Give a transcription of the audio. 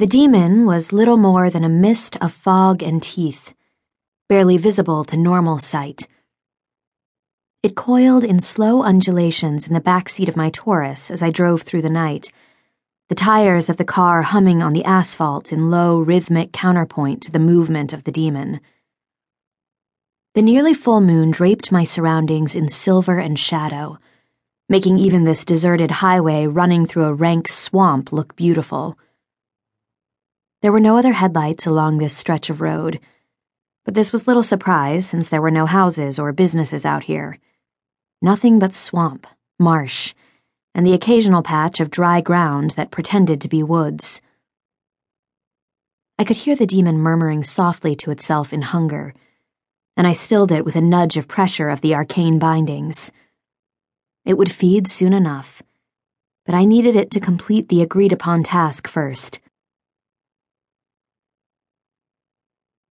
The demon was little more than a mist of fog and teeth, barely visible to normal sight. It coiled in slow undulations in the back seat of my Taurus as I drove through the night, the tires of the car humming on the asphalt in low, rhythmic counterpoint to the movement of the demon. The nearly full moon draped my surroundings in silver and shadow, making even this deserted highway running through a rank swamp look beautiful. There were no other headlights along this stretch of road, but this was little surprise since there were no houses or businesses out here. Nothing but swamp, marsh, and the occasional patch of dry ground that pretended to be woods. I could hear the demon murmuring softly to itself in hunger, and I stilled it with a nudge of pressure of the arcane bindings. It would feed soon enough, but I needed it to complete the agreed upon task first.